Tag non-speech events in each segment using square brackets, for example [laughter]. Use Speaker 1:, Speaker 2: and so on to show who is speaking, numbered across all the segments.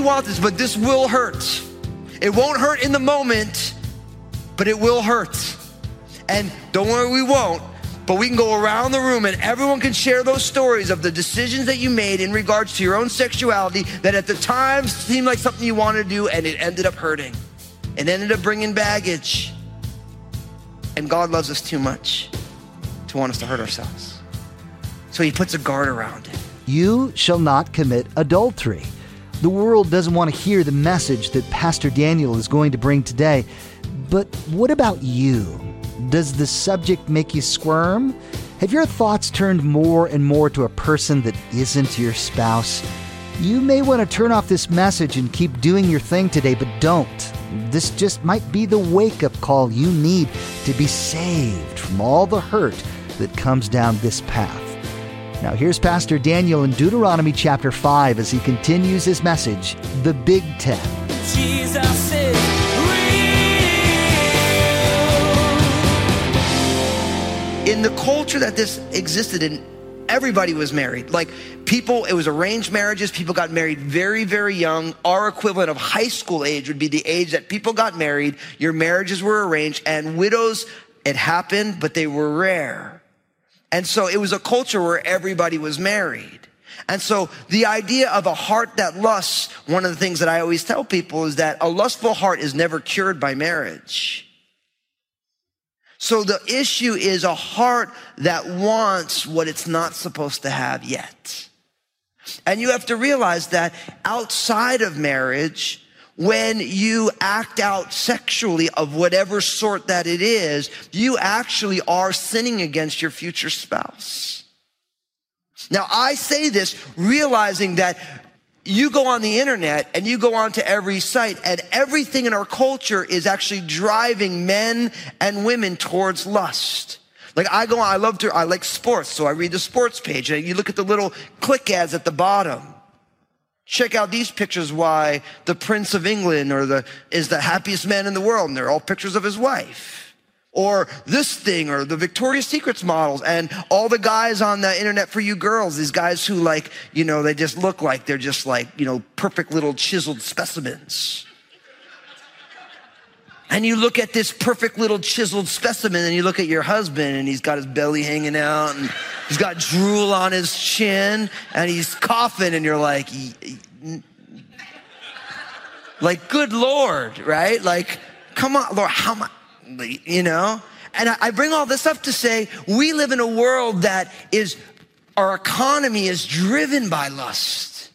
Speaker 1: you.
Speaker 2: Want this, but this will hurt. It won't hurt in the moment, but it will hurt. And don't worry, we won't. But we can go around the room and everyone can share those stories of the decisions that you made in regards to your own sexuality that at the time seemed like something you wanted to do and it ended up hurting. It ended up bringing baggage. And God loves us too much to want us to hurt ourselves. So he puts a guard around it.
Speaker 3: You shall not commit adultery. The world doesn't want to hear the message that Pastor Daniel is going to bring today. But what about you? Does the subject make you squirm? Have your thoughts turned more and more to a person that isn't your spouse? You may want to turn off this message and keep doing your thing today, but don't. This just might be the wake up call you need to be saved from all the hurt that comes down this path. Now, here's Pastor Daniel in Deuteronomy chapter 5 as he continues his message The Big Ten.
Speaker 1: Jesus
Speaker 2: in the culture that this existed in, everybody was married. Like people, it was arranged marriages. People got married very, very young. Our equivalent of high school age would be the age that people got married. Your marriages were arranged and widows, it happened, but they were rare. And so it was a culture where everybody was married. And so the idea of a heart that lusts, one of the things that I always tell people is that a lustful heart is never cured by marriage. So the issue is a heart that wants what it's not supposed to have yet. And you have to realize that outside of marriage, when you act out sexually of whatever sort that it is, you actually are sinning against your future spouse. Now, I say this realizing that you go on the internet and you go onto every site and everything in our culture is actually driving men and women towards lust. Like I go on, I love to, I like sports, so I read the sports page and you look at the little click ads at the bottom. Check out these pictures why the Prince of England or the, is the happiest man in the world and they're all pictures of his wife or this thing or the Victoria's Secrets models and all the guys on the internet for you girls, these guys who like, you know, they just look like they're just like, you know, perfect little chiseled specimens. And you look at this perfect little chiseled specimen and you look at your husband and he's got his belly hanging out and he's got drool on his chin and he's coughing and you're like, like, good Lord, right? Like, come on, Lord, how much? You know? And I bring all this up to say we live in a world that is, our economy is driven by lust.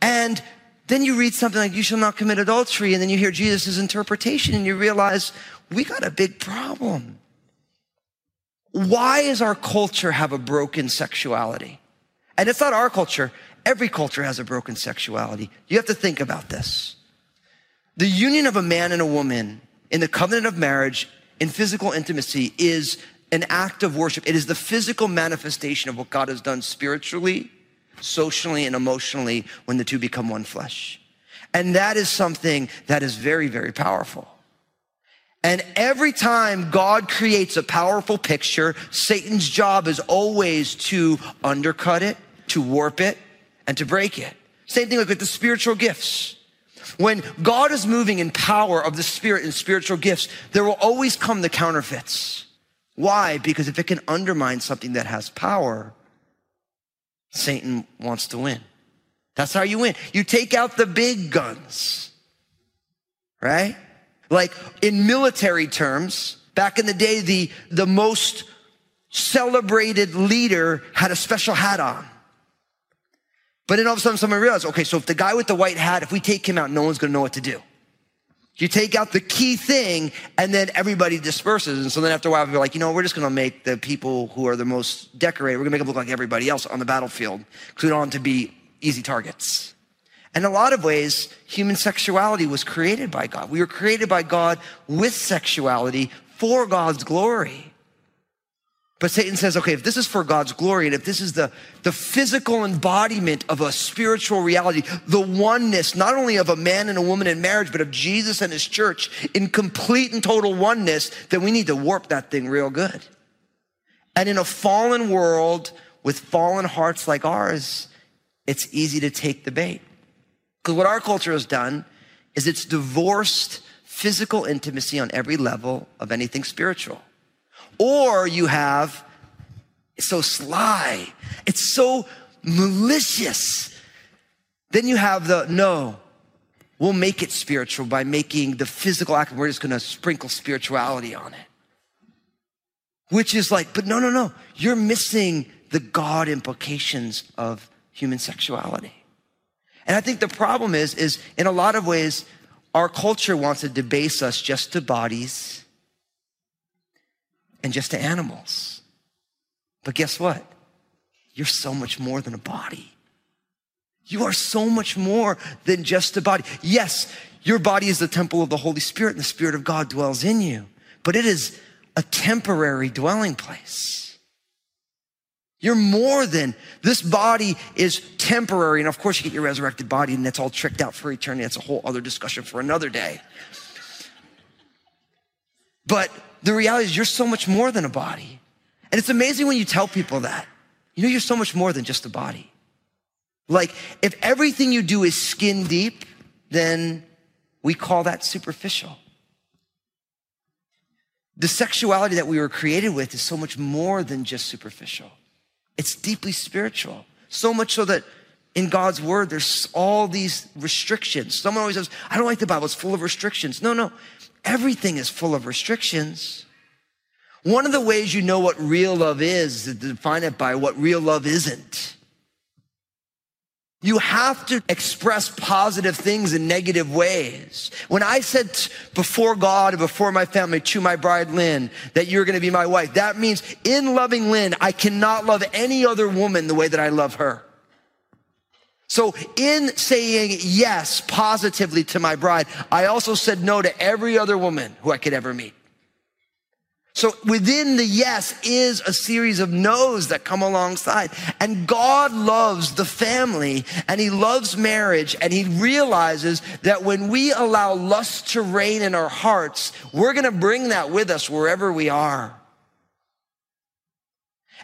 Speaker 2: And then you read something like, you shall not commit adultery, and then you hear Jesus' interpretation and you realize we got a big problem. Why does our culture have a broken sexuality? And it's not our culture. Every culture has a broken sexuality. You have to think about this. The union of a man and a woman in the covenant of marriage in physical intimacy is an act of worship. It is the physical manifestation of what God has done spiritually, socially, and emotionally when the two become one flesh. And that is something that is very, very powerful. And every time God creates a powerful picture, Satan's job is always to undercut it, to warp it, and to break it. Same thing with the spiritual gifts. When God is moving in power of the Spirit and spiritual gifts, there will always come the counterfeits. Why? Because if it can undermine something that has power, Satan wants to win. That's how you win. You take out the big guns, right? Like in military terms, back in the day, the, the most celebrated leader had a special hat on. But then all of a sudden someone realized, okay, so if the guy with the white hat, if we take him out, no one's gonna know what to do. You take out the key thing and then everybody disperses. And so then after a while, we're like, you know, we're just gonna make the people who are the most decorated, we're gonna make them look like everybody else on the battlefield because we to be easy targets. In a lot of ways, human sexuality was created by God. We were created by God with sexuality for God's glory. But Satan says, okay, if this is for God's glory and if this is the, the physical embodiment of a spiritual reality, the oneness, not only of a man and a woman in marriage, but of Jesus and his church in complete and total oneness, then we need to warp that thing real good. And in a fallen world with fallen hearts like ours, it's easy to take the bait. Because what our culture has done is it's divorced physical intimacy on every level of anything spiritual. Or you have, it's so sly, it's so malicious. Then you have the, no, we'll make it spiritual by making the physical act, we're just gonna sprinkle spirituality on it. Which is like, but no, no, no, you're missing the God implications of human sexuality. And I think the problem is, is in a lot of ways, our culture wants to debase us just to bodies and just to animals. But guess what? You're so much more than a body. You are so much more than just a body. Yes, your body is the temple of the Holy Spirit and the Spirit of God dwells in you, but it is a temporary dwelling place. You're more than this body is temporary. And of course, you get your resurrected body and that's all tricked out for eternity. That's a whole other discussion for another day. But the reality is you're so much more than a body. And it's amazing when you tell people that. You know, you're so much more than just a body. Like, if everything you do is skin deep, then we call that superficial. The sexuality that we were created with is so much more than just superficial. It's deeply spiritual. So much so that in God's word, there's all these restrictions. Someone always says, I don't like the Bible, it's full of restrictions. No, no, everything is full of restrictions. One of the ways you know what real love is, is to define it by what real love isn't. You have to express positive things in negative ways. When I said before God and before my family to my bride Lynn that you're going to be my wife, that means in loving Lynn, I cannot love any other woman the way that I love her. So in saying yes positively to my bride, I also said no to every other woman who I could ever meet. So within the yes is a series of no's that come alongside. And God loves the family and he loves marriage and he realizes that when we allow lust to reign in our hearts, we're going to bring that with us wherever we are.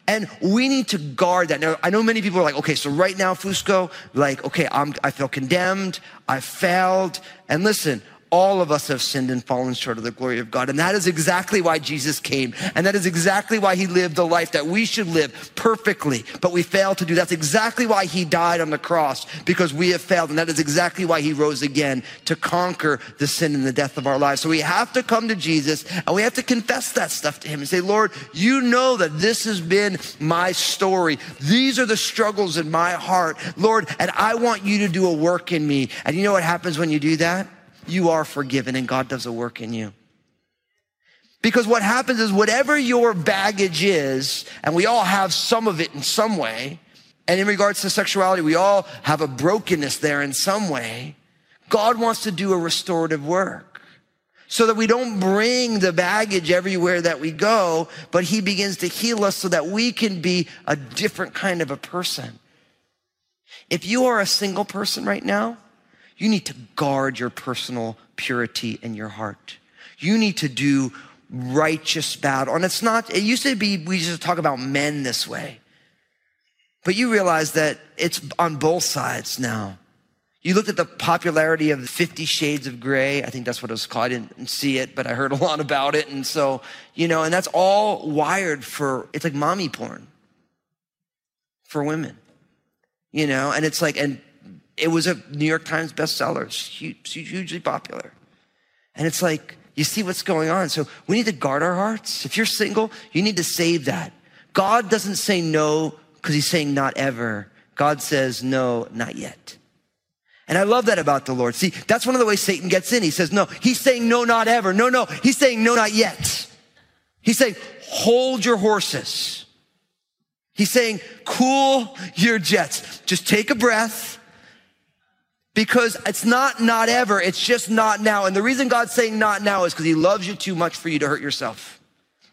Speaker 2: And we need to guard that. Now, I know many people are like, okay, so right now, Fusco, like, okay, I'm, I feel condemned. I failed. And listen, all of us have sinned and fallen short of the glory of God. And that is exactly why Jesus came. And that is exactly why he lived the life that we should live perfectly, but we failed to do. That's exactly why he died on the cross, because we have failed. And that is exactly why he rose again to conquer the sin and the death of our lives. So we have to come to Jesus and we have to confess that stuff to him and say, Lord, you know that this has been my story. These are the struggles in my heart, Lord, and I want you to do a work in me. And you know what happens when you do that? You are forgiven and God does a work in you. Because what happens is whatever your baggage is, and we all have some of it in some way, and in regards to sexuality, we all have a brokenness there in some way. God wants to do a restorative work so that we don't bring the baggage everywhere that we go, but He begins to heal us so that we can be a different kind of a person. If you are a single person right now, you need to guard your personal purity in your heart. You need to do righteous battle. And it's not, it used to be, we to talk about men this way. But you realize that it's on both sides now. You looked at the popularity of Fifty Shades of Grey. I think that's what it was called. I didn't see it, but I heard a lot about it. And so, you know, and that's all wired for, it's like mommy porn for women, you know, and it's like, and it was a New York Times bestseller. It's hugely popular. And it's like, you see what's going on. So we need to guard our hearts. If you're single, you need to save that. God doesn't say no because he's saying not ever. God says no, not yet. And I love that about the Lord. See, that's one of the ways Satan gets in. He says no. He's saying no, not ever. No, no. He's saying no, not yet. He's saying hold your horses. He's saying cool your jets. Just take a breath because it's not not ever, it's just not now. And the reason God's saying not now is because he loves you too much for you to hurt yourself.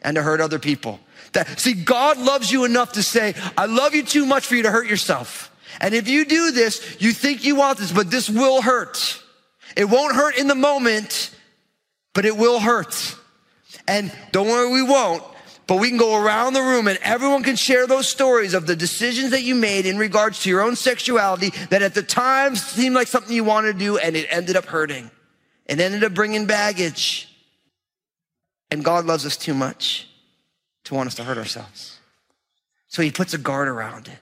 Speaker 2: and to hurt other people. That, see, God loves you enough to say, I love you too much for you to hurt yourself. And if you do this, you think you want this, but this will hurt. It won't hurt in the moment, but it will hurt. And don't worry, we won't. But we can go around the room and everyone can share those stories of the decisions that you made in regards to your own sexuality that at the time seemed like something you wanted to do and it ended up hurting. It ended up bringing baggage. And God loves us too much to want us to hurt ourselves. So he puts a guard around it.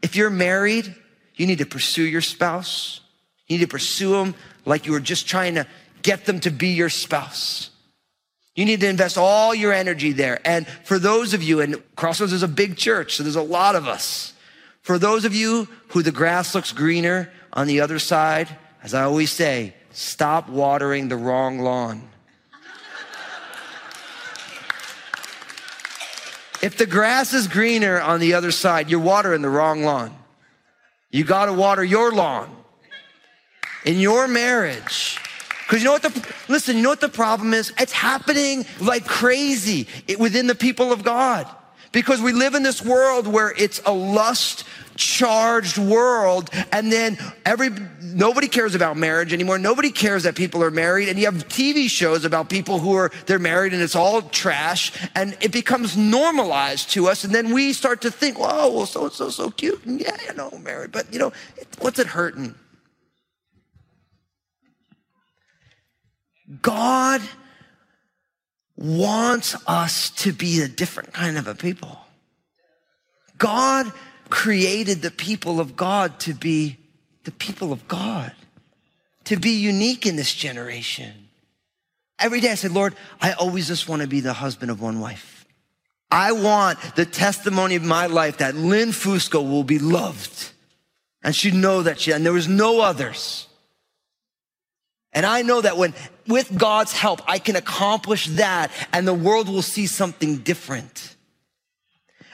Speaker 2: If you're married, you need to pursue your spouse. You need to pursue them like you were just trying to get them to be your spouse. You need to invest all your energy there. And for those of you, and Crossroads is a big church, so there's a lot of us. For those of you who the grass looks greener on the other side, as I always say, stop watering the wrong lawn. If the grass is greener on the other side, you're watering the wrong lawn. You got to water your lawn in your marriage. Because you know what the, listen, you know what the problem is? It's happening like crazy within the people of God. Because we live in this world where it's a lust charged world and then every nobody cares about marriage anymore nobody cares that people are married and you have tv shows about people who are they're married and it's all trash and it becomes normalized to us and then we start to think whoa well so and so so cute and yeah you know married but you know what's it hurting god wants us to be a different kind of a people god created the people of God to be the people of God, to be unique in this generation. Every day I said, Lord, I always just want to be the husband of one wife. I want the testimony of my life that Lynn Fusco will be loved. And she'd know that she, and there was no others. And I know that when, with God's help, I can accomplish that and the world will see something different.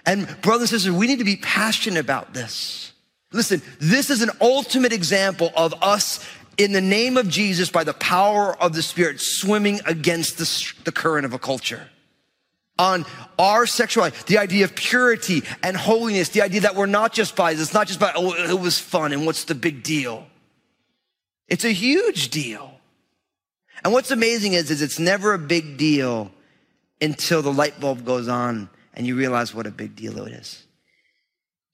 Speaker 2: And brothers and sisters, we need to be passionate about this. Listen, this is an ultimate example of us in the name of Jesus by the power of the Spirit swimming against the, the current of a culture. On our sexuality, the idea of purity and holiness, the idea that we're not just by it's not just by, oh, it was fun and what's the big deal? It's a huge deal. And what's amazing is, is it's never a big deal until the light bulb goes on and you realize what a big deal it is.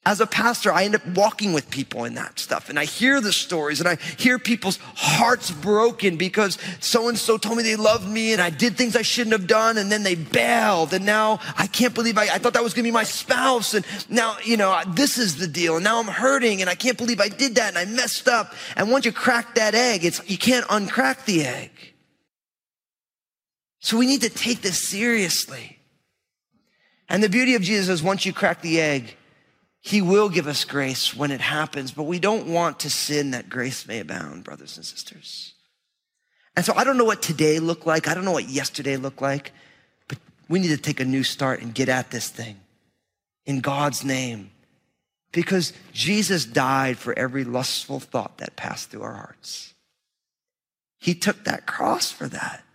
Speaker 2: As a pastor, I end up walking with people in that stuff and I hear the stories and I hear people's hearts broken because so and so told me they loved me and I did things I shouldn't have done and then they bailed and now I can't believe I, I thought that was gonna be my spouse and now, you know, this is the deal and now I'm hurting and I can't believe I did that and I messed up. And once you crack that egg, it's, you can't uncrack the egg. So we need to take this seriously. And the beauty of Jesus is once you crack the egg, he will give us grace when it happens, but we don't want to sin that grace may abound, brothers and sisters. And so I don't know what today looked like. I don't know what yesterday looked like, but we need to take a new start and get at this thing in God's name. Because Jesus died for every lustful thought that passed through our hearts. He took that cross for that.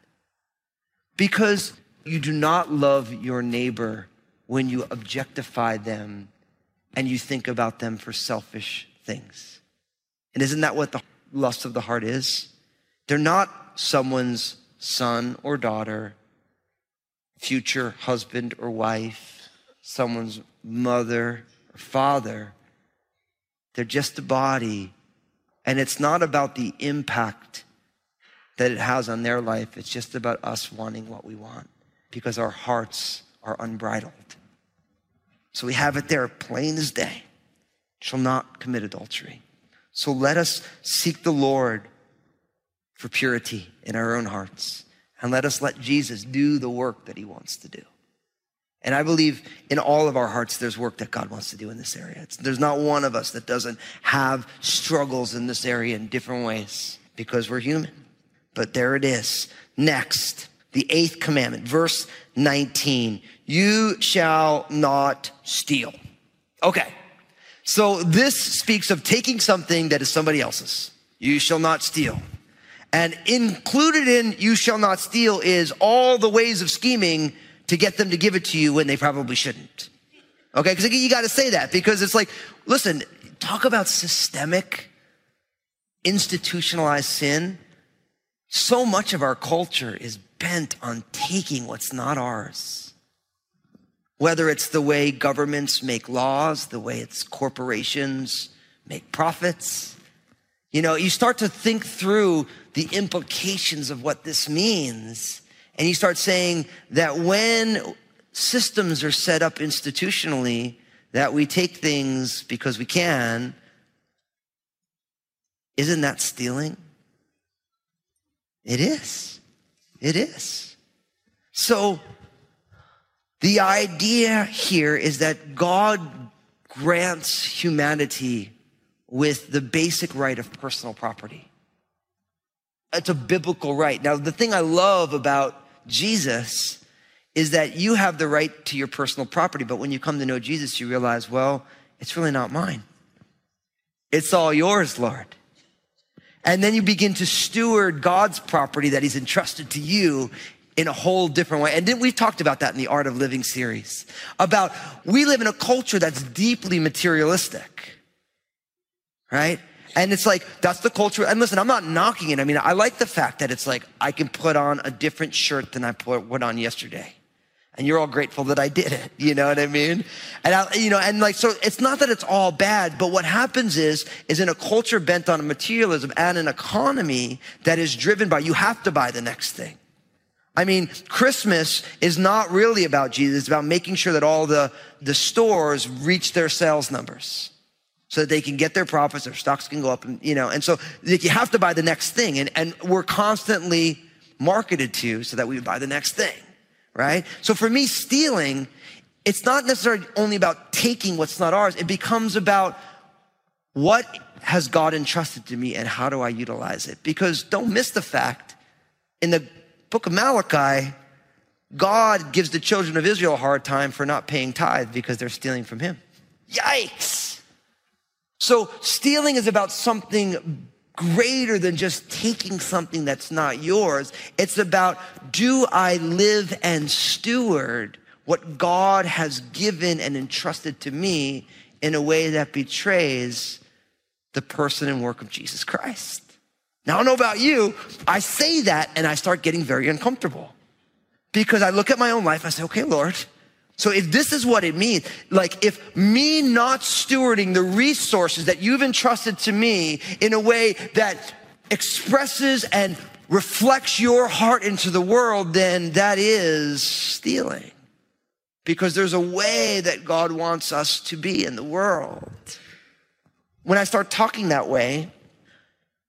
Speaker 2: Because you do not love your neighbor when you objectify them and you think about them for selfish things. And isn't that what the lust of the heart is? They're not someone's son or daughter, future husband or wife, someone's mother or father. They're just a body. And it's not about the impact that it has on their life. It's just about us wanting what we want because our hearts are unbridled. So we have it there, plain as day. Shall not commit adultery. So let us seek the Lord for purity in our own hearts. And let us let Jesus do the work that he wants to do. And I believe in all of our hearts, there's work that God wants to do in this area. It's, there's not one of us that doesn't have struggles in this area in different ways because we're human. But there it is. Next, the eighth commandment, verse 19. You shall not steal. Okay. So this speaks of taking something that is somebody else's. You shall not steal. And included in you shall not steal is all the ways of scheming to get them to give it to you when they probably shouldn't. Okay, because you got to say that because it's like, listen, talk about systemic, institutionalized sin. So much of our culture is bent on taking what's not ours. Whether it's the way governments make laws, the way it's corporations make profits. You know, you start to think through the implications of what this means. And you start saying that when systems are set up institutionally, that we take things because we can, isn't that stealing? It is. It is. So, the idea here is that God grants humanity with the basic right of personal property. It's a biblical right. Now, the thing I love about Jesus is that you have the right to your personal property, but when you come to know Jesus, you realize, well, it's really not mine. It's all yours, Lord. And then you begin to steward God's property that He's entrusted to you in a whole different way. And then we've talked about that in the Art of Living series about we live in a culture that's deeply materialistic, right? And it's like, that's the culture. And listen, I'm not knocking it. I mean, I like the fact that it's like, I can put on a different shirt than I put on yesterday. And you're all grateful that I did it. [laughs] You know what I mean? And I, you know, and like, so it's not that it's all bad, but what happens is, is in a culture bent on materialism and an economy that is driven by, you have to buy the next thing. I mean, Christmas is not really about Jesus. It's about making sure that all the, the stores reach their sales numbers so that they can get their profits, their stocks can go up, and you know, and so you have to buy the next thing, and and we're constantly marketed to so that we buy the next thing, right? So for me, stealing, it's not necessarily only about taking what's not ours. It becomes about what has God entrusted to me and how do I utilize it? Because don't miss the fact in the book of Malachi, God gives the children of Israel a hard time for not paying tithe because they're stealing from him. Yikes! So stealing is about something greater than just taking something that's not yours. It's about do I live and steward what God has given and entrusted to me in a way that betrays the person and work of Jesus Christ. Now, I don't know about you. I say that and I start getting very uncomfortable because I look at my own life. I say, okay, Lord, so if this is what it means, like if me not stewarding the resources that you've entrusted to me in a way that expresses and reflects your heart into the world, then that is stealing. Because there's a way that God wants us to be in the world. When I start talking that way,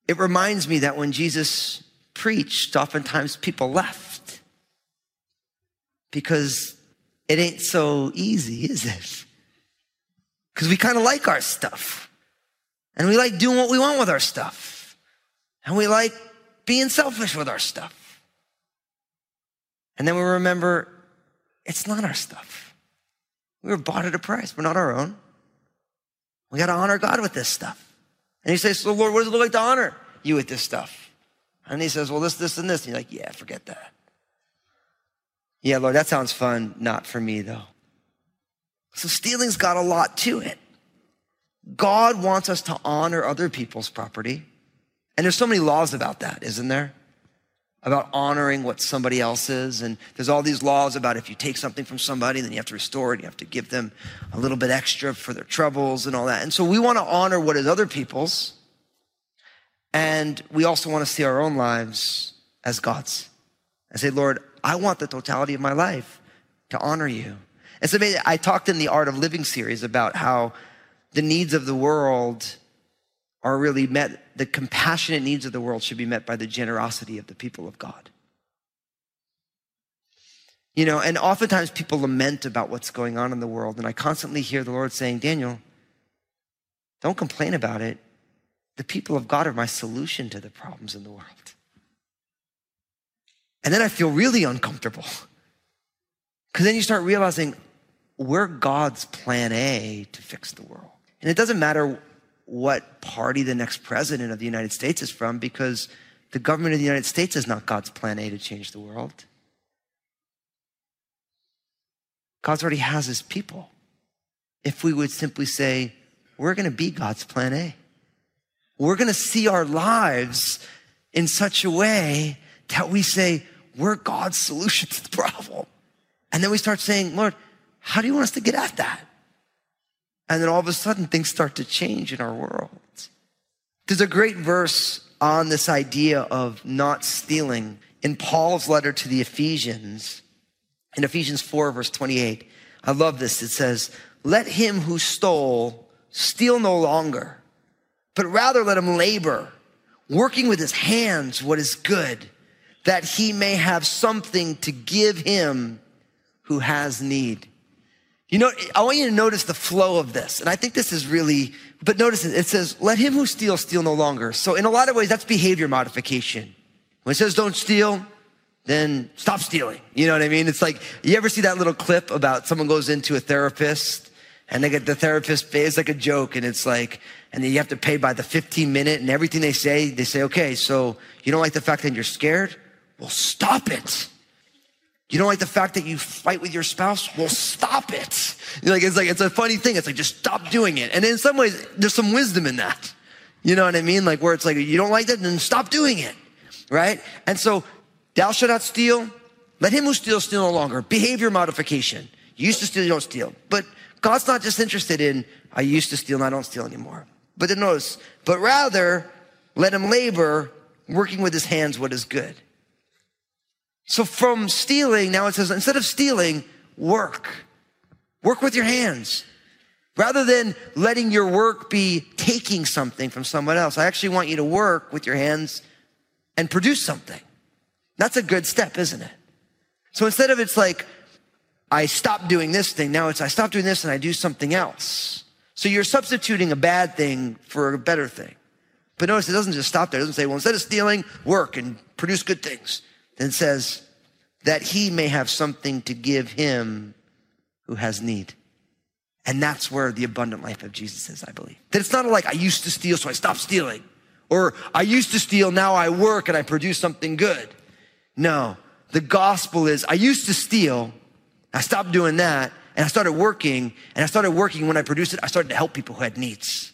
Speaker 2: it reminds me that when Jesus preached, oftentimes people left because it ain't so easy, is it? Because we kind of like our stuff. And we like doing what we want with our stuff. And we like being selfish with our stuff. And then we remember it's not our stuff. We were bought at a price. We're not our own. We got to honor God with this stuff. And he says, So, Lord, what does it look like to honor you with this stuff? And he says, Well, this, this, and this. And you're like, Yeah, forget that. Yeah, Lord, that sounds fun. Not for me, though. So stealing's got a lot to it. God wants us to honor other people's property. And there's so many laws about that, isn't there? About honoring what somebody else is. And there's all these laws about if you take something from somebody, then you have to restore it. You have to give them a little bit extra for their troubles and all that. And so we want to honor what is other people's. And we also want to see our own lives as God's. And say, Lord, I want the totality of my life to honor you. And so I talked in the Art of Living series about how the needs of the world are really met, the compassionate needs of the world should be met by the generosity of the people of God. You know, and oftentimes people lament about what's going on in the world, and I constantly hear the Lord saying, Daniel, don't complain about it. The people of God are my solution to the problems in the world. And then I feel really uncomfortable. Because then you start realizing we're God's plan A to fix the world. And it doesn't matter what party the next president of the United States is from, because the government of the United States is not God's plan A to change the world. God already has his people. If we would simply say, we're going to be God's plan A. We're going to see our lives in such a way that we say, we're God's solution to the problem. And then we start saying, Lord, how do you want us to get at that? And then all of a sudden things start to change in our world. There's a great verse on this idea of not stealing in Paul's letter to the Ephesians, in Ephesians 4, verse 28. I love this. It says, Let him who stole steal no longer, but rather let him labor, working with his hands what is good, that he may have something to give him who has need. You know, I want you to notice the flow of this. And I think this is really, but notice it. It says, let him who steals steal no longer. So in a lot of ways, that's behavior modification. When it says don't steal, then stop stealing. You know what I mean? It's like, you ever see that little clip about someone goes into a therapist and they get the therapist, it's like a joke and it's like, and then you have to pay by the 15 minute and everything they say, they say, okay, so you don't like the fact that you're scared? Well, stop it. You don't like the fact that you fight with your spouse? Well, stop it. You're like, it's like, it's a funny thing. It's like, just stop doing it. And in some ways, there's some wisdom in that. You know what I mean? Like where it's like, you don't like that, then stop doing it. Right? And so, thou shalt not steal. Let him who steals steal no longer. Behavior modification. You used to steal, you don't steal. But God's not just interested in, I used to steal and I don't steal anymore. But then notice, but rather, let him labor, working with his hands what is good. So from stealing, now it says, instead of stealing, work. Work with your hands. Rather than letting your work be taking something from someone else, I actually want you to work with your hands and produce something. That's a good step, isn't it? So instead of it's like, I stop doing this thing, now it's I stop doing this and I do something else. So you're substituting a bad thing for a better thing. But notice it doesn't just stop there. It doesn't say, well, instead of stealing, work and produce good things. Then says, that he may have something to give him who has need. And that's where the abundant life of Jesus is, I believe. That it's not like I used to steal, so I stopped stealing. Or I used to steal, now I work and I produce something good. No, the gospel is I used to steal, I stopped doing that, and I started working, and I started working when I produced it, I started to help people who had needs.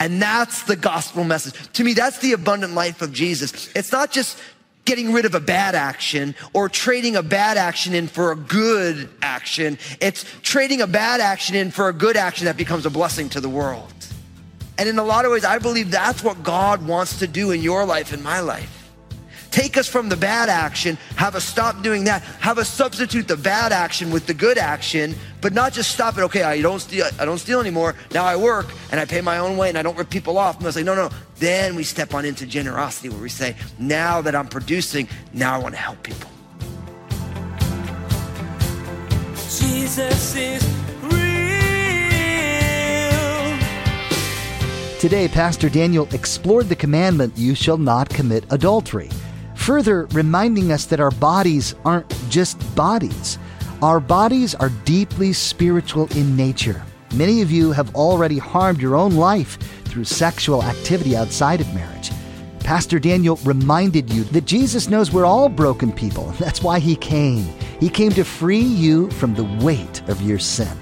Speaker 2: And that's the gospel message. To me, that's the abundant life of Jesus. It's not just getting rid of a bad action or trading a bad action in for a good action. It's trading a bad action in for a good action that becomes a blessing to the world. And in a lot of ways, I believe that's what God wants to do in your life and my life. Take us from the bad action, have us stop doing that, have us substitute the bad action with the good action, but not just stop it. Okay, I don't steal, I don't steal anymore. Now I work and I pay my own way and I don't rip people off. And I say, no, no. Then we step on into generosity where we say, now that I'm producing, now I want to help people.
Speaker 1: Jesus is real.
Speaker 3: Today, Pastor Daniel explored the commandment, You shall not commit adultery, further reminding us that our bodies aren't just bodies. Our bodies are deeply spiritual in nature. Many of you have already harmed your own life through sexual activity outside of marriage. Pastor Daniel reminded you that Jesus knows we're all broken people. [laughs] That's why he came. He came to free you from the weight of your sin.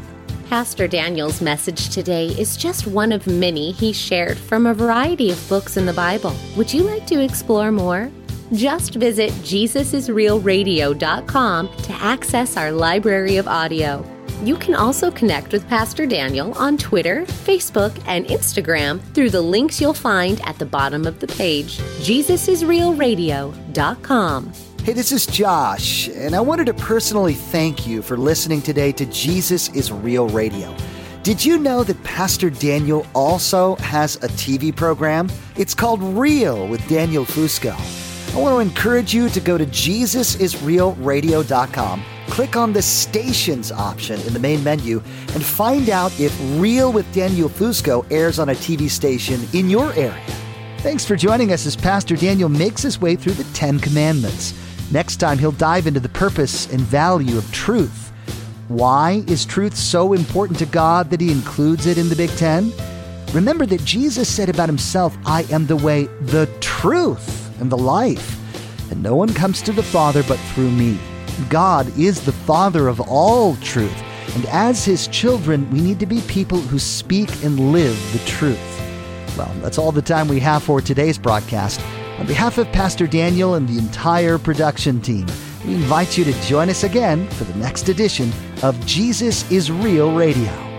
Speaker 4: Pastor Daniel's message today is just one of many he shared from a variety of books in the Bible. Would you like to explore more? Just visit JesusIsRealRadio.com to access our library of audio. You can also connect with Pastor Daniel on Twitter, Facebook, and Instagram through the links you'll find at the bottom of the page. JesusIsRealRadio.com.
Speaker 3: Hey, this is Josh, and I wanted to personally thank you for listening today to Jesus is Real Radio. Did you know that Pastor Daniel also has a TV program? It's called Real with Daniel Fusco. I want to encourage you to go to JesusIsRealRadio.com, click on the stations option in the main menu, and find out if Real with Daniel Fusco airs on a TV station in your area. Thanks for joining us as Pastor Daniel makes his way through the Ten Commandments. Next time, he'll dive into the purpose and value of truth. Why is truth so important to God that he includes it in the Big Ten? Remember that Jesus said about himself, I am the way, the truth, and the life. And no one comes to the Father but through me. God is the Father of all truth. And as his children, we need to be people who speak and live the truth. Well, that's all the time we have for today's broadcast. On behalf of Pastor Daniel and the entire production team, we invite you to join us again for the next edition of Jesus is Real Radio.